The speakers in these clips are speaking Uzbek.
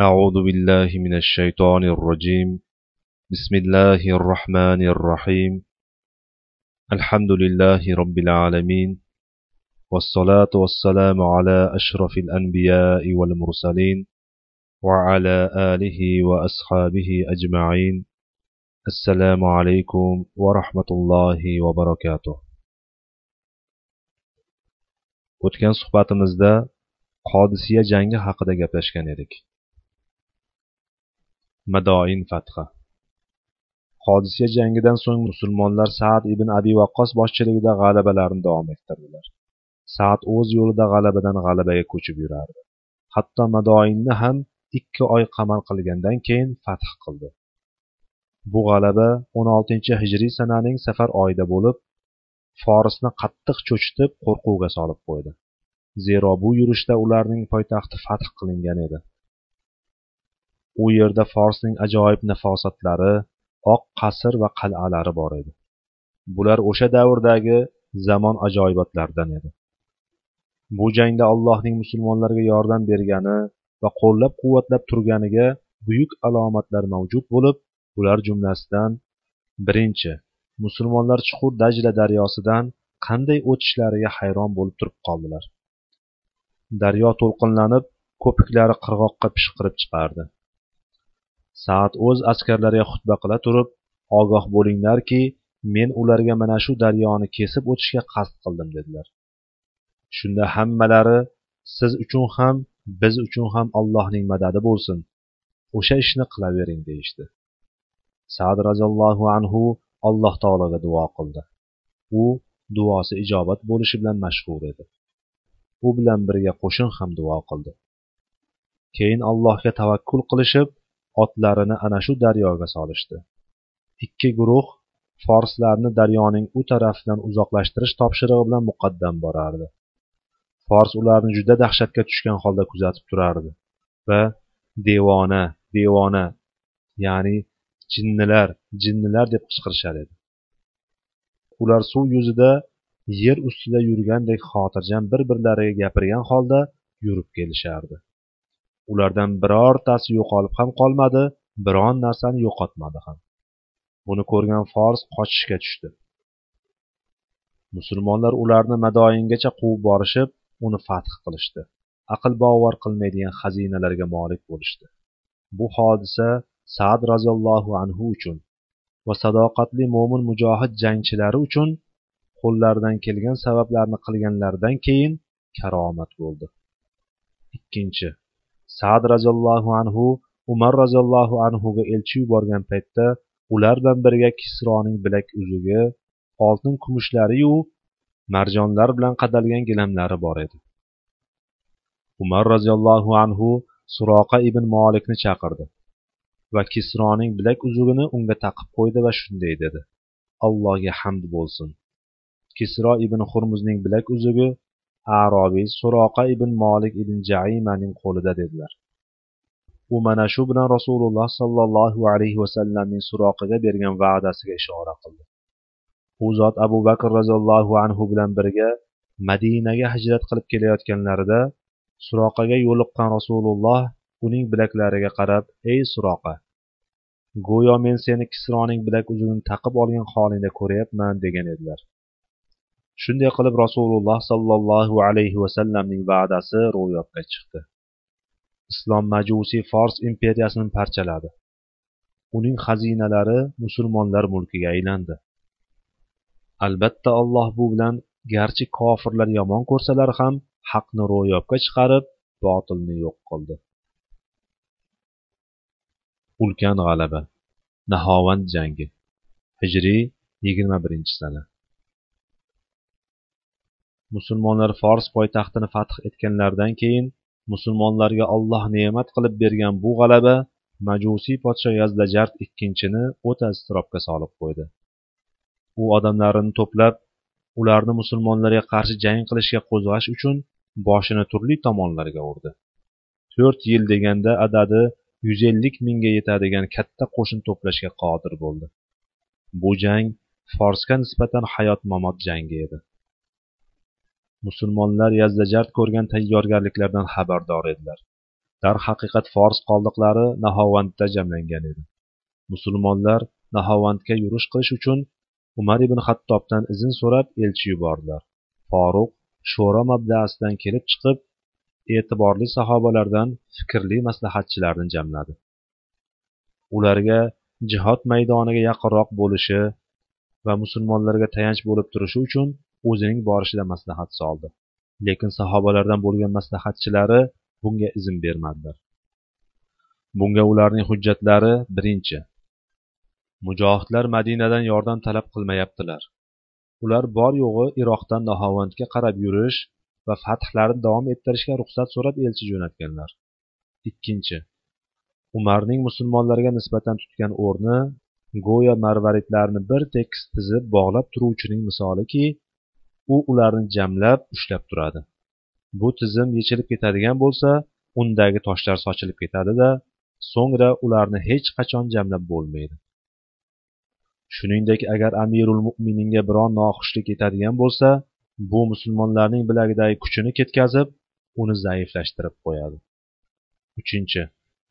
أعوذ بالله من الشيطان الرجيم. بسم الله الرحمن الرحيم. الحمد لله رب العالمين. والصلاة والسلام على أشرف الأنبياء والمرسلين وعلى آله وأصحابه أجمعين. السلام عليكم ورحمة الله وبركاته. o'tgan suhbatimizda qodisiya jangi haqida gaplashgan edik madoin fathi qodisiya jangidan so'ng musulmonlar saad ibn abi vaqqos boshchiligida g'alabalarini davom ettirdilar. Saad o'z yo'lida g'alabadan g'alabaga ko'chib yurardi. Hatto madoinni ham ikki oy qamal qilgandan keyin fath qildi. Bu g'alaba 16 hijriy sananing safar oyida bo'lib Forisni qattiq cho'chitib qo'rquvga solib qo'ydi. Zero bu yurishda ularning poytaxti fath qilingan edi. U yerda forsning ajoyib nafosatlari oq qasr va qal'alari bor edi. Bular o'sha davrdagi zamon ajoyibotlaridan edi. Bu jangda allohning musulmonlarga yordam bergani va qo'llab quvvatlab turganiga buyuk alomatlar mavjud bo'lib ular jumlasidan birinchi musulmonlar chuqur dajla daryosidan qanday o'tishlariga hayron bo'lib turib qoldilar. Daryo to'lqinlanib ko'piklari qirg'oqqa pishqirib chiqardi. Saad o'z askarlariga xutba qila turib ogoh bo'linglarki men ularga mana shu daryoni kesib o'tishga qasd qildim dedilar. Shunda hammalari siz uchun ham biz uchun ham allohning madadi bo'lsin o'sha ishni qilavering deyishdi. Sad roziyallohu anhu alloh taologa duo qildi. U duosi ijobat bo'lishi bilan mashhur edi. U bilan birga qo'shin ham duo qildi. Keyin allohga tavakkul qilishib otlarini ana shu daryoga solishdi. Ikki guruh forslarni daryoning u tarafidan uzoqlashtirish topshirig'i bilan muqaddam borardi. Fors ularni juda dahshatga tushgan holda kuzatib turardi va devona devona ya'ni jinnilar jinnilar deb qichqirishar edi. Ular suv yuzida yer ustida yurgandek xotirjam bir birlariga gapirgan holda yurib kelishardi. Ulardan birortasi yo'qolib ham qolmadi biron narsani yo'qotmadi ham. Buni ko'rgan fors qochishga tushdi. Musulmonlar ularni madoingacha quvib borishib uni fath qilishdi. Aql bovar qilmaydigan xazinalarga molik bo'lishdi. Bu hodisa saad roziyallohu anhu uchun va sadoqatli mo'min mujohid jangchilari uchun qo'llaridan kelgan sabablarni qilganlaridan keyin karomat bo'ldi. Ikkinchi saad roziyallohu anhu umar roziyallohu anhuga elchi yuborgan paytda ular bilan birga kisroning bilak uzugi oltin kumushlariyu marjonlar bilan qadalgan gilamlari bor edi. Umar roziyallohu anhu suroqa ibn molikni chaqirdi va kisroning bilak uzugini unga taqib qo'ydi va shunday dedi allohga hamd bo'lsin. Kisro ibn hurmuzning bilak uzugi arobiy suroqa ibn molik ibn jaimaning qo'lida dedilar. U mana shu bilan rasululloh sollallohu alayhi vasallamning suroqaga bergan va'dasiga ishora qildi. U zot abu bakr roziyallohu anhu bilan birga madinaga hijrat qilib kelayotganlarida suroqaga yo'liqqan rasululloh uning bilaklariga qarab ey suroqa go'yo men seni kisroning bilak uzugini taqib olgan holingda ko'ryapman degan edilar. Shunday qilib rasululloh sollallohu alayhi vasallamning va'dasi ro'yobga chiqdi. Islom majusiy fors imperiyasini parchaladi. Uning xazinalari musulmonlar mulkiga aylandi. Albatta alloh bu bilan garchi kofirlar yomon ko'rsalar ham haqni ro'yobga chiqarib botilni yo'q qildi. Ulkan g'alaba nahovand jangi. Hijriy yigirma birinchi sana musulmonlar fors poytaxtini fath etganlaridan keyin musulmonlarga olloh ne'mat qilib bergan bu g'alaba majusiy podsho yazdajard ikkinchini o'ta iztirobga solib qo'ydi. U odamlarini to'plab ularni musulmonlarga qarshi jang qilishga qo'zg'ash uchun boshini turli tomonlarga urdi. To'rt yil deganda adadi yuz ellik mingga yetadigan katta qo'shin to'plashga qodir bo'ldi. Bu jang forsga nisbatan hayot mamot jangi edi. Musulmonlar yazdajard ko'rgan tayyorgarliklardan xabardor edilar. Darhaqiqat fors qoldiqlari nahovandda jamlangan edi. Musulmonlar nahovandga yurish qilish uchun umar ibn hattobdan izn so'rab elchi yubordilar. Foruq sho'ro mabdaasidan kelib chiqib e'tiborli sahobalardan fikrli maslahatchilarni jamladi. Ularga jihod maydoniga yaqinroq bo'lishi va musulmonlarga tayanch bo'lib turishi uchun o'zining borishida maslahat soldi. Lekin sahobalardan bo'lgan maslahatchilari bunga izn bermadilar. Bunga ularning hujjatlari birinchi mujohidlar madinadan yordam talab qilmayaptilar. Ular bor yo'g'i iroqdan nahovandga qarab yurish va fathlarni davom ettirishga ruxsat so'rab elchi jo'natganlar. Ikkinchi umarning musulmonlarga nisbatan tutgan o'rni go'yo marvaridlarni bir tekis tizib bog'lab turuvchining misoliki u ularni jamlab ushlab turadi. Bu tizim yechilib ketadigan bo'lsa undagi toshlar sochilib ketadida so'ngra ularni hech qachon jamlab bo'lmaydi. Shuningdek agar amirul mo'mininga biron noxushlik yetadigan bo'lsa bu musulmonlarning bilagidagi kuchini ketkazib uni zaiflashtirib qo'yadi. Uchinchi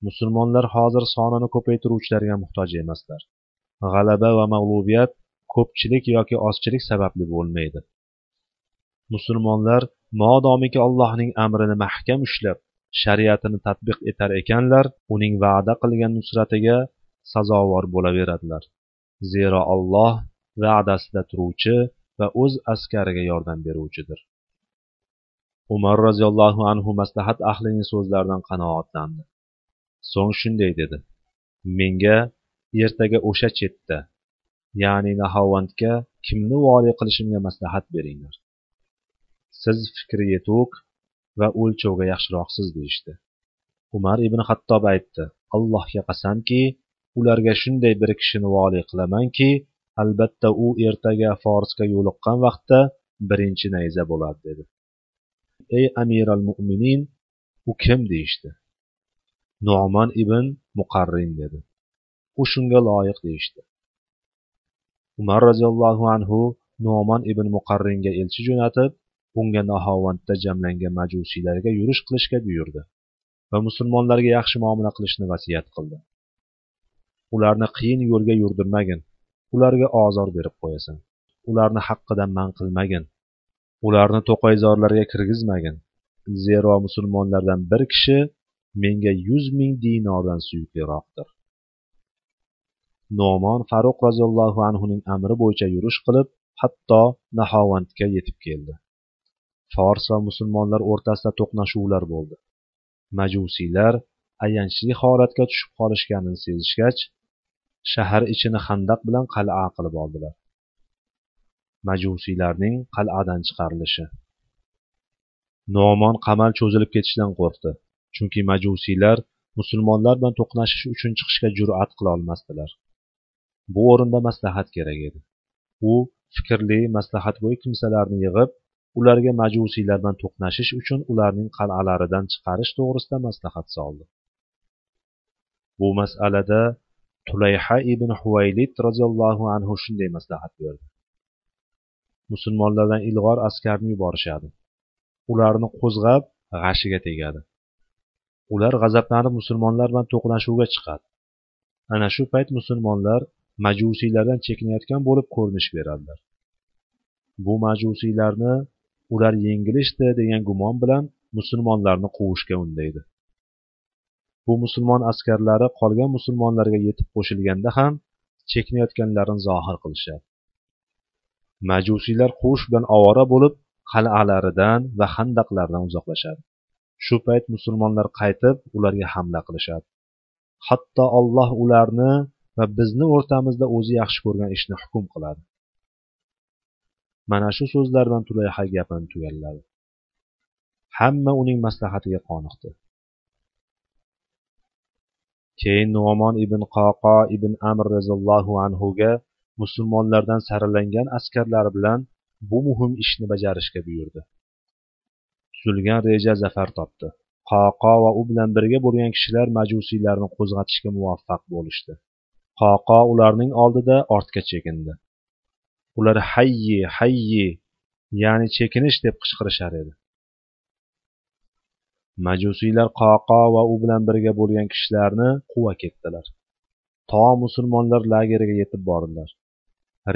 musulmonlar hozir sonini ko'paytiruvchilarga muhtoj emaslar. G'alaba va mag'lubiyat ko'pchilik yoki ozchilik sababli bo'lmaydi. Musulmonlar modomiki allohning amrini mahkam ushlab shariatini tatbiq etar ekanlar uning va'da qilgan nusratiga sazovor bo'laveradilar. Zero alloh va'dasida turuvchi va o'z askariga yordam beruvchidir. Umar roziyallohu anhu maslahat ahlining so'zlaridan qanoatlandi. So'ng shunday dedi. Menga ertaga o'sha chetda ya'ni nahovandga kimni voliy qilishimga maslahat beringlar. Siz fikri yetuk va o'lchovga yaxshiroqsiz deyishdi. Umar ibn hattob aytdi allohga qasamki ularga shunday bir kishini voliy qilamanki albatta u ertaga forsga yo'liqqan vaqtda birinchi nayza bo'ladi dedi. Ey amiral mo'minin u kim? deyishdi. Nu'man ibn muqarrin dedi. U shunga loyiq deyishdi. Umar roziyallohu anhu nu'man ibn muqarringa elchi jo'natib unga nahovandda jamlangan majusiylarga yurish qilishga buyurdi va musulmonlarga yaxshi muomala qilishni vasiyat qildi. Ularni qiyin yo'lga yurdirmagin ularga ozor berib qo'yasan ularni haqqidan man qilmagin ularni to'qayzorlarga kirgizmagin. Zero musulmonlardan bir kishi menga yuz ming dinordan suyukliroqdir. Nomon faruq roziyallohu anhuning amri bo'yicha yurish qilib hatto nahovandga yetib keldi. Fors va musulmonlar o'rtasida to'qnashuvlar bo'ldi. Majusiylar ayanchli holatga tushib qolishganini sezishgach shahar ichini handaq bilan qal'a qilib oldilar. Majusiylarning qal'adan chiqarilishi. Nomon qamal cho'zilib ketishidan qo'rqdi chunki majusiylar musulmonlar bilan to'qnashish uchun chiqishga jur'at qila olmasdilar. Bu o'rinda maslahat kerak edi. U fikrli maslahatgo'y kimsalarni yig'ib ularga majusiylar bilan to'qnashish uchun ularning qal'alaridan chiqarish to'g'risida maslahat soldi. Bu masalada tulayha ibn huvaylid roziyallohu anhu shunday maslahat berdi. Musulmonlardan ilg'or askarni yuborishadi. Ularni qo'zg'ab g'ashiga tegadi. Ular g'azablanib musulmonlar bilan to'qnashuvga chiqadi. Ana shu payt musulmonlar majusiylardan chekinayotgan bo'lib ko'rinish beradilar. Bu majusiylarni ular yengilishdi degan gumon bilan musulmonlarni quvishga undaydi. Bu musulmon askarlari qolgan musulmonlarga yetib qo'shilganda ham chekinayotganlarini zohir qilishadi. Majusiylar quvish bilan ovora bo'lib qal'alaridan va handaqlaridan uzoqlashadi. Shu payt musulmonlar qaytib ularga hamla qilishadi. Hatto olloh ularni va bizni o'rtamizda o'zi yaxshi ko'rgan ishni hukm qiladi. Mana shu so'zlar bilan tulayha gapini tugalladi hamma uning maslahatiga qoniqdi. Keyin nu'mon ibn qoqo ibn amr roziyallohu anhuga musulmonlardan saralangan askarlari bilan bu muhim ishni bajarishga buyurdi. Tuzilgan reja zafar topdi. Qoqo va u bilan birga bo'lgan kishilar majusiylarni qo'zg'atishga muvaffaq bo'lishdi. Qoqo ularning oldida ortga chekindi. Ular hayyi hayyi ya'ni chekinish deb qichqirishar edi. Majusiylar qoqo va u bilan birga bo'lgan kishilarni quva ketdilar. To musulmonlar lageriga yetib bordilar.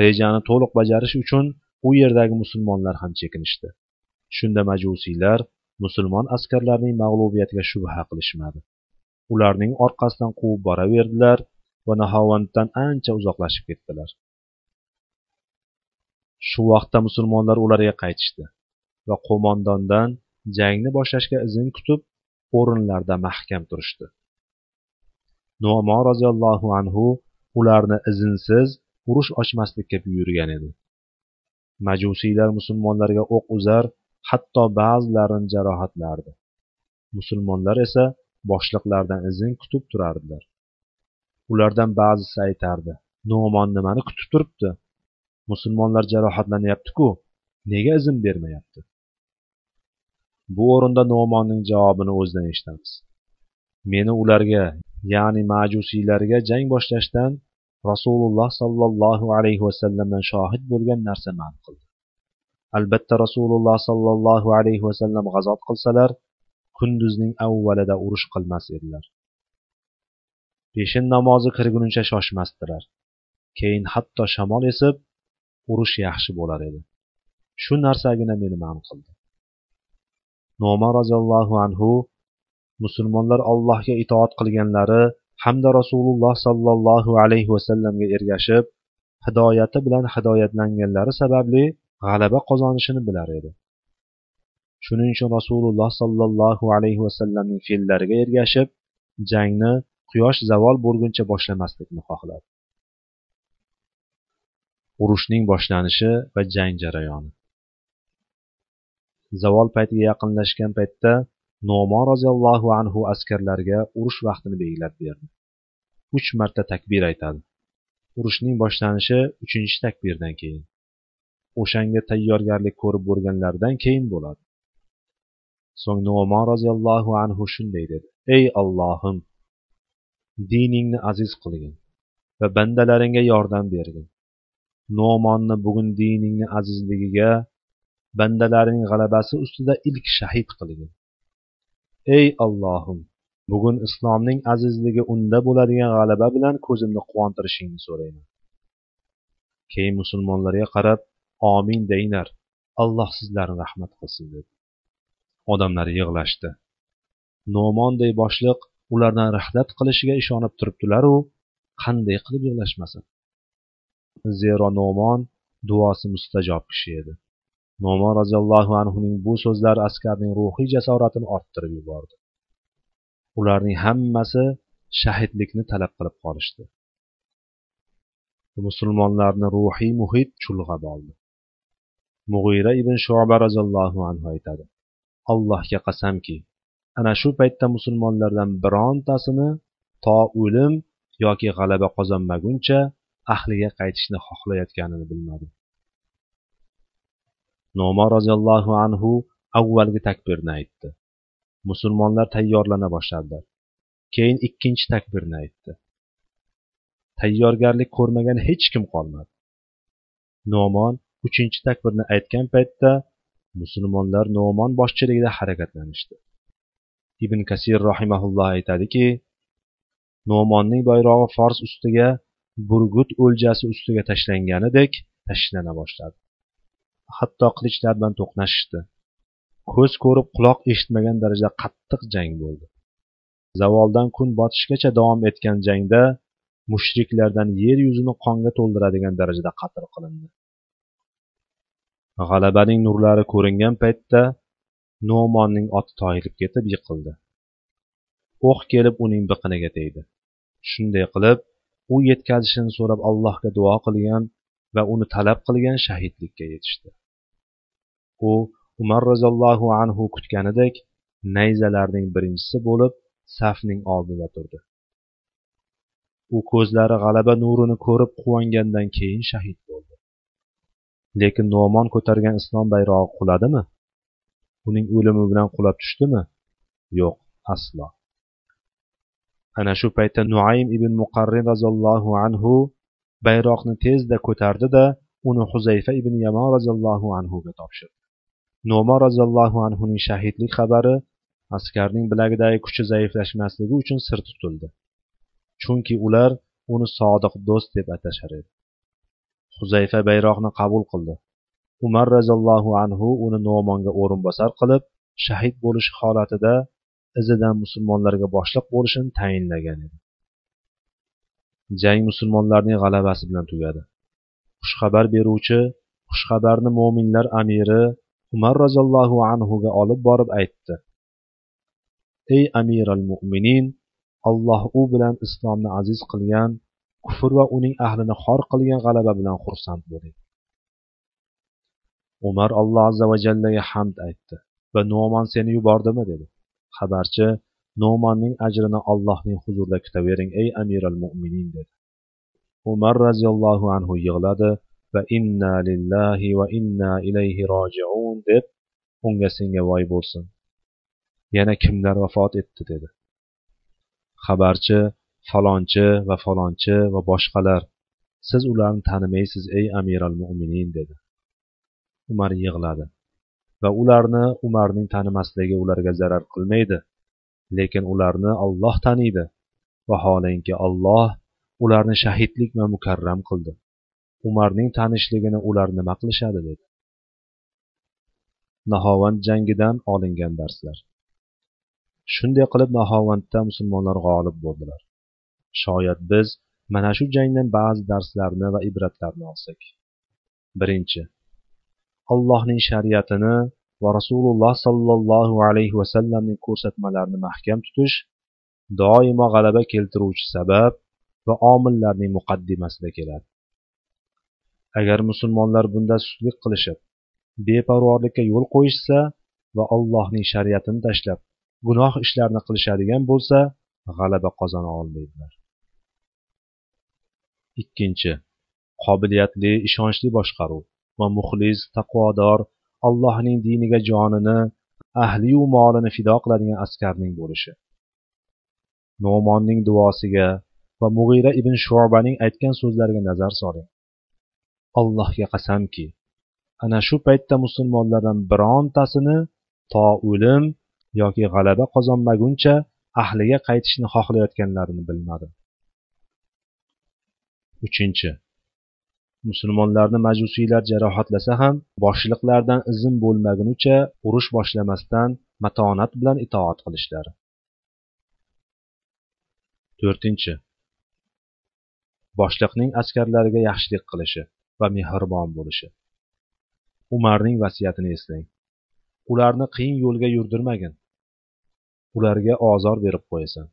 Rejani to'liq bajarish uchun u yerdagi musulmonlar ham chekinishdi. Shunda majusiylar musulmon askarlarning mag'lubiyatiga shubha qilishmadi. Ularning orqasidan quvib boraverdilar va nahovanddan ancha uzoqlashib ketdilar. Shu vaqtda musulmonlar ularga qaytishdi va qo'mondondan jangni boshlashga izn kutib o'rinlarida mahkam turishdi. Numo roziyallohu anhu ularni iznsiz urush ochmaslikka buyurgan edi. Majusiylar musulmonlarga o'q uzar hatto ba'zilarini jarohatlardi. Musulmonlar esa boshliqlardan izn kutib turardilar. Ulardan ba'zisi aytardi no'mon nimani kutib turibdi? Musulmonlar jarohatlanyaptiku nega izn bermayapti? Bu o'rinda no'monning javobini o'zidan eshitamiz. Meni ularga ya'ni majusiylarga jang boshlashdan rasululloh sollallohu alayhi vasallamdan shohid bo'lgan narsa man qildi. Albatta rasululloh sollallohu alayhi vasallam g'azot qilsalar kunduzning avvalida urush qilmas edilar. Peshin namozi kirgununcha shoshmasdilar. Keyin hatto shamol esib urush yaxshi bo'lar edi. Shu narsagina meni man qildi. Nomar roziyallohu anhu musulmonlar allohga itoat qilganlari hamda rasululloh sollallohu alayhi vasallamga ergashib hidoyati bilan hidoyatlanganlari sababli g'alaba qozonishini bilar edi. Shuning uchun rasululloh sollallohu alayhi vasallamning fe'llariga ergashib jangni quyosh zavol bo'lguncha boshlamaslikni xohladi. Urushning boshlanishi va jang jarayoni. Zavol paytiga yaqinlashgan paytda nomon roziyallohu anhu askarlarga urush vaqtini belgilab berdi. Uch marta takbir aytadi. Urushning boshlanishi uchinchi takbirdan keyin. O'shanga tayyorgarlik ko'rib bo'lganlaridan keyin bo'ladi. So'ng nomon roziyallohu anhu shunday dedi. Ey ollohim diningni aziz qilgin va bandalaringga yordam bergin. Nomonni bugun diningni azizligiga bandalarining g'alabasi ustida ilk shahid qilgin. Ey ollohim bugun islomning azizligi unda bo'ladigan g'alaba bilan ko'zimni quvontirishingni so'rayman. Keyin musulmonlarga qarab omin deyglar alloh sizlarni rahmat qilsin dedi. Odamlar yig'lashdi. No'monday boshliq ulardan rahlat qilishiga ishonib turibdilaru qanday qilib yig'lashmasin? Zero no'mon duosi mustajob kishi edi. No'mon roziyallohu anhuning bu so'zlari askarning ruhiy jasoratini orttirib yubordi. Ularning hammasi shahidlikni talab qilib qolishdi. Musulmonlarni ruhiy muhit chulg'ab oldi mug'ira ibn shoba roziyallohu anhu aytadi allohga qasamki ana shu paytda musulmonlardan birontasini to o'lim yoki g'alaba qozonmaguncha ahliga qaytishni xohlayotganini bilmadim. Noma roziyallohu anhu avvalgi takbirni aytdi. Musulmonlar tayyorlana boshladilar. Keyin ikkinchi takbirni aytdi. Tayyorgarlik ko'rmagan hech kim qolmadi. Nomon uchinchi takbirni aytgan paytda musulmonlar nomon boshchiligida harakatlanishdi. Ibn kasir rahimaulloh aytadiki no'monning bayrog'i fors ustiga burgut o'ljasi ustiga tashlanganidek tashlana boshladi. Hatto qilichlar bilan to'qnashishdi. Ko'z ko'rib quloq eshitmagan darajada qattiq jang bo'ldi. Zavoldan kun botishgacha davom etgan jangda mushriklardan yer yuzini qonga to'ldiradigan darajada qatl qilindi. G'alabaning nurlari ko'ringan paytda no'monning oti toyilib ketib yiqildi. O'q kelib uning biqiniga tegdi. Shunday qilib u yetkazishini so'rab allohga duo qilgan va uni talab qilgan shahidlikka yetishdi. U umar roziyallohu anhu kutganidek nayzalarning birinchisi bo'lib safning oldida turdi. U ko'zlari g'alaba nurini ko'rib quvongandan keyin shahid bo'ldi. Lekin no'mon ko'targan islom bayrog'i quladimi? Uning o'limi bilan qulab tushdimi? Yo'q aslo. Ana shu paytda nuaym ibn muqarrin roziyallohu anhu bayroqni tezda ko'tardi da uni huzayfa ibn yamon roziyallohu anhuga topshirdi. Noma roziyallohu anhuning shahidlik xabari askarning bilagidagi kuchi zaiflashmasligi uchun sir tutildi. Chunki ular uni sodiq do'st deb atashar edi. Huzayfa bayroqni qabul qildi. Umar roziyallohu anhu uni no'monga o'rinbosar qilib shahid bo'lish holatida izidan musulmonlarga boshliq bo'lishini tayinlagan edi. Jang musulmonlarning g'alabasi bilan tugadi. Xushxabar beruvchi xushxabarni mo'minlar amiri umar roziyallohu anhuga olib borib aytdi. Ey amiral mo'minin alloh u bilan islomni aziz qilgan kufr va uning ahlini xor qilgan g'alaba bilan xursand bo'ling. Umar alloh azza va jallaga hamd aytdi. Va no'mon seni yubordimi? dedi. Xabarchi no'monning ajrini allohning huzurida kutavering ey amiral mo'minin dedi. Umar roziyallohu anhu yig'ladi va inna lillahi va inna ilayhi rojiun deb unga senga voy bo'lsin. Yana kimlar vafot etdi dedi. Xabarchi falonchi va falonchi va boshqalar siz ularni tanimaysiz ey amiral mo'minin dedi. Umar yig'ladi. Va ularni umarning tanimasligi ularga zarar qilmaydi lekin ularni olloh taniydi. Vaholanki olloh ularni shahidlik va mukarram qildi. Umarning tanishligini ular nima qilishadi dedi. Nahovand jangidan olingan darslar. Shunday qilib nahovandda musulmonlar g'olib bo'ldilar. Shoyat biz mana shu jangdan ba'zi darslarni va ibratlarni olsak. Birinchi allohning shariatini va rasululloh sollallohu alayhi vasallamning ko'rsatmalarini mahkam tutish doimo g'alaba keltiruvchi sabab va omillarning muqaddimasida keladi. Agar musulmonlar bunda sustlik qilishib beparvorlikka yo'l qo'yishsa va allohning shariatini tashlab gunoh ishlarni qilishadigan bo'lsa g'alaba qozona olmaydilar. Ikkinchi qobiliyatli ishonchli boshqaruv. Va muxlis taqvodor allohning diniga jonini ahliyu molini fido qiladigan askarning bo'lishi. No'monning duosiga va mug'ira ibn shubaning aytgan so'zlariga nazar soling. Allohga qasamki ana shu paytda musulmonlardan birontasini to o'lim yoki g'alaba qozonmaguncha ahliga qaytishni xohlayotganlarini bilmadim uchinchi musulmonlarni majusiylar jarohatlasa ham boshliqlardan izn bo'lmagunicha urush boshlamasdan matonat bilan itoat qilishlari. To'rtinchi. Boshliqning askarlariga yaxshilik qilishi va mehribon bo'lishi. Umarning vasiyatini eslang. Ularni qiyin yo'lga yurdirmagin. Ularga ozor berib qo'yasan.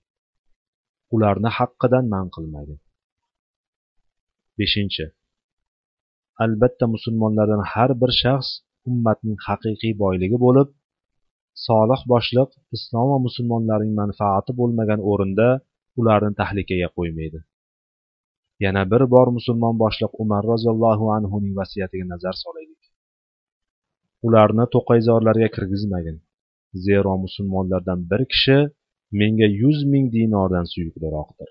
Ularni haqqidan man qilmagin. Beshinchi. Albatta musulmonlardan har bir shaxs ummatning haqiqiy boyligi bo'lib solih boshliq islom va musulmonlarning manfaati bo'lmagan o'rinda ularni tahlikaga qo'ymaydi. Yana bir bor musulmon boshliq umar roziyallohu anhuning vasiyatiga nazar solaylik. Ularni to'qayzorlarga kirgizmagin. Zero musulmonlardan bir kishi menga yuz ming dinordan suyukliroqdir.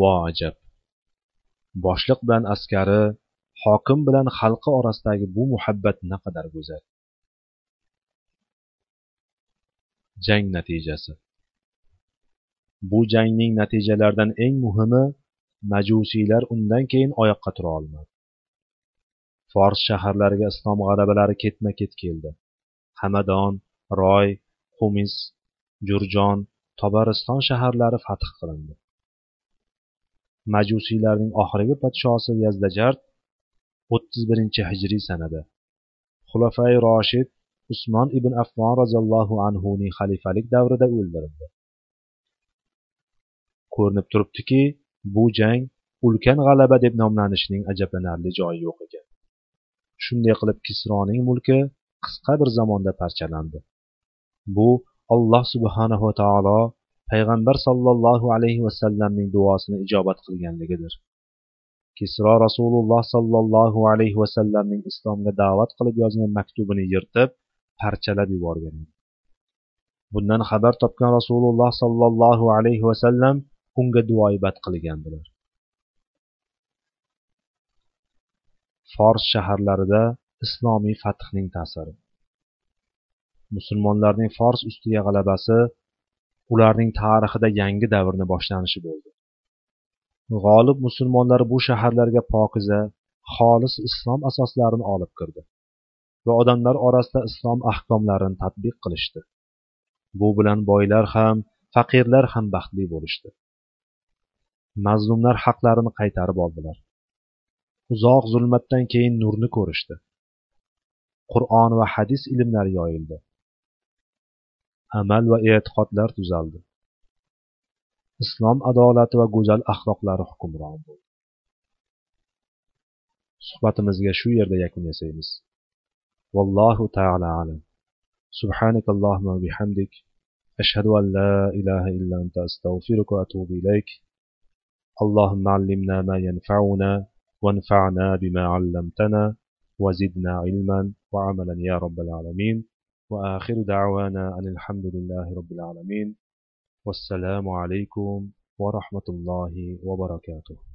Vo ajab boshliq bilan askari hokim bilan xalqi orasidagi bu muhabbat naqadar go'zal? Jang natijasi. Bu jangning natijalaridan eng muhimi majusiylar undan keyin oyoqqa tura olmadi. Fors shaharlariga islom g'alabalari ketma ket keldi. Hamadon roy xumis jurjon tobariston shaharlari fath qilindi. Majusiylarning oxirgi podshosi yazdajard o'ttiz birinchi hijriy sanada xulafai roshid usmon ibn affon roziyallohu anhuning xalifalik davrida o'ldirildi. Ko'rinib turibdiki bu jang ulkan g'alaba deb nomlanishining ajablanarli joyi yo'q ekan. Shunday qilib kisroning mulki qisqa bir zamonda parchalandi. Bu alloh subhanahu va taolo payg'ambar sollallohu alayhi vasallamning duosini ijobat qilganligidir. Kisro rasululloh sollallohu alayhi vasallamning islomga da'vat qilib yozgan maktubini yirtib parchalab yuborgan edi. Bundan xabar topgan rasululloh sollallohu alayhi vasallam unga duoibat qilgandilar fors shaharlarida islomiy fathning ta'siri. Musulmonlarning fors ustiga g'alabasi ularning tarixida yangi davrni boshlanishi bo'ldi. G'olib musulmonlar bu shaharlarga pokiza xolis islom asoslarini olib kirdi va odamlar orasida islom ahkomlarini tadbiq qilishdi. Bu bilan boylar ham faqirlar ham baxtli bo'lishdi. Mazlumlar haqlarini qaytarib oldilar. Uzoq zulmatdan keyin nurni ko'rishdi. Qur'on va hadis ilmlari yoyildi. Amal va e'tiqodlar tuzaldi islom adolati va go'zal axloqlari hukmron bo'ldi suhbatimizga shu yerda yakun yasaymiz vallohu taala alam سبحانك اللهم وبحمدك أشهد أن لا إله إلا أنت أستغفرك وأتوب إليك اللهم علمنا ما ينفعنا وانفعنا بما علمتنا وزدنا علما وعملا يا رب العالمين وآخر دعوانا أن الحمد لله رب العالمين. والسلام عليكم ورحمة الله وبركاته.